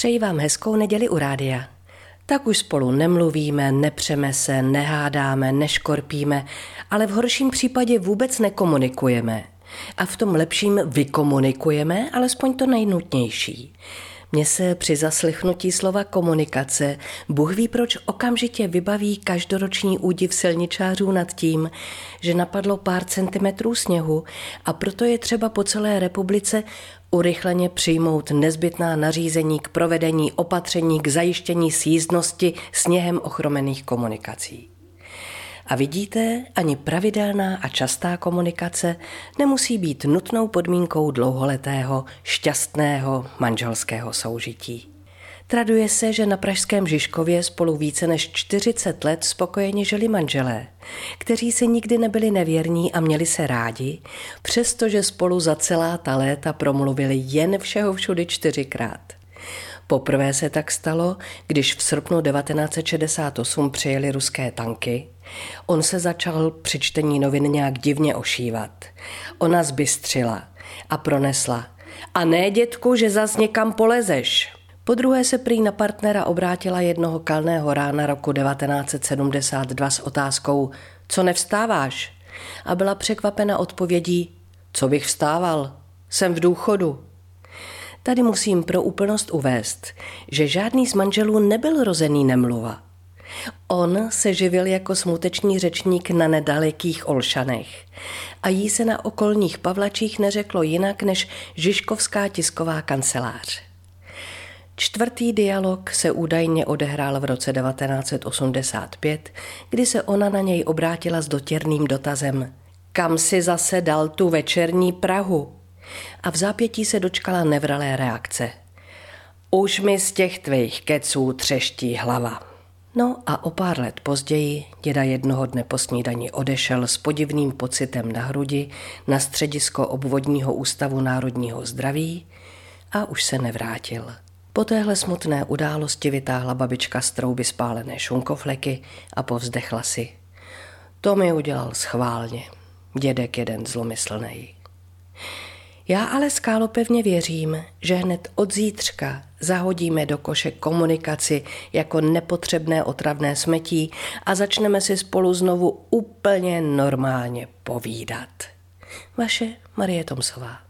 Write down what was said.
Přeji vám hezkou neděli u rádia. Tak už spolu nemluvíme, nepřeme se, nehádáme, neškorpíme, ale v horším případě vůbec nekomunikujeme. A v tom lepším vykomunikujeme, alespoň to nejnutnější. Mně se při zaslechnutí slova komunikace Bůh ví proč okamžitě vybaví každoroční údiv silničářů nad tím, že napadlo pár centimetrů sněhu a proto je třeba po celé republice urychleně přijmout nezbytná nařízení k provedení opatření k zajištění sjízdnosti sněhem ochromených komunikací. A vidíte, ani pravidelná a častá komunikace nemusí být nutnou podmínkou dlouholetého, šťastného manželského soužití. Traduje se, že na Pražském Žižkově spolu více než 40 let spokojeně žili manželé, kteří si nikdy nebyli nevěrní a měli se rádi, přestože spolu za celá ta léta promluvili jen všeho všudy čtyřikrát. Poprvé se tak stalo, když v srpnu 1968 přijeli ruské tanky. On se začal při čtení novin nějak divně ošívat. Ona zbystřila a pronesla. A ne, dětku, že zas někam polezeš. Po druhé se prý na partnera obrátila jednoho kalného rána roku 1972 s otázkou Co nevstáváš? A byla překvapena odpovědí Co bych vstával? Jsem v důchodu. Tady musím pro úplnost uvést, že žádný z manželů nebyl rozený nemluva. On se živil jako smutečný řečník na nedalekých Olšanech a jí se na okolních Pavlačích neřeklo jinak než Žižkovská tisková kancelář. Čtvrtý dialog se údajně odehrál v roce 1985, kdy se ona na něj obrátila s dotěrným dotazem Kam si zase dal tu večerní Prahu? A v zápětí se dočkala nevralé reakce. Už mi z těch tvých keců třeští hlava. No a o pár let později děda jednoho dne po snídani odešel s podivným pocitem na hrudi na středisko obvodního ústavu národního zdraví a už se nevrátil. Po téhle smutné události vytáhla babička z trouby spálené šunkofleky a povzdechla si. To mi udělal schválně, dědek jeden zlomyslnej. Já ale skálopevně věřím, že hned od zítřka zahodíme do koše komunikaci jako nepotřebné otravné smetí a začneme si spolu znovu úplně normálně povídat. Vaše Marie Tomsová.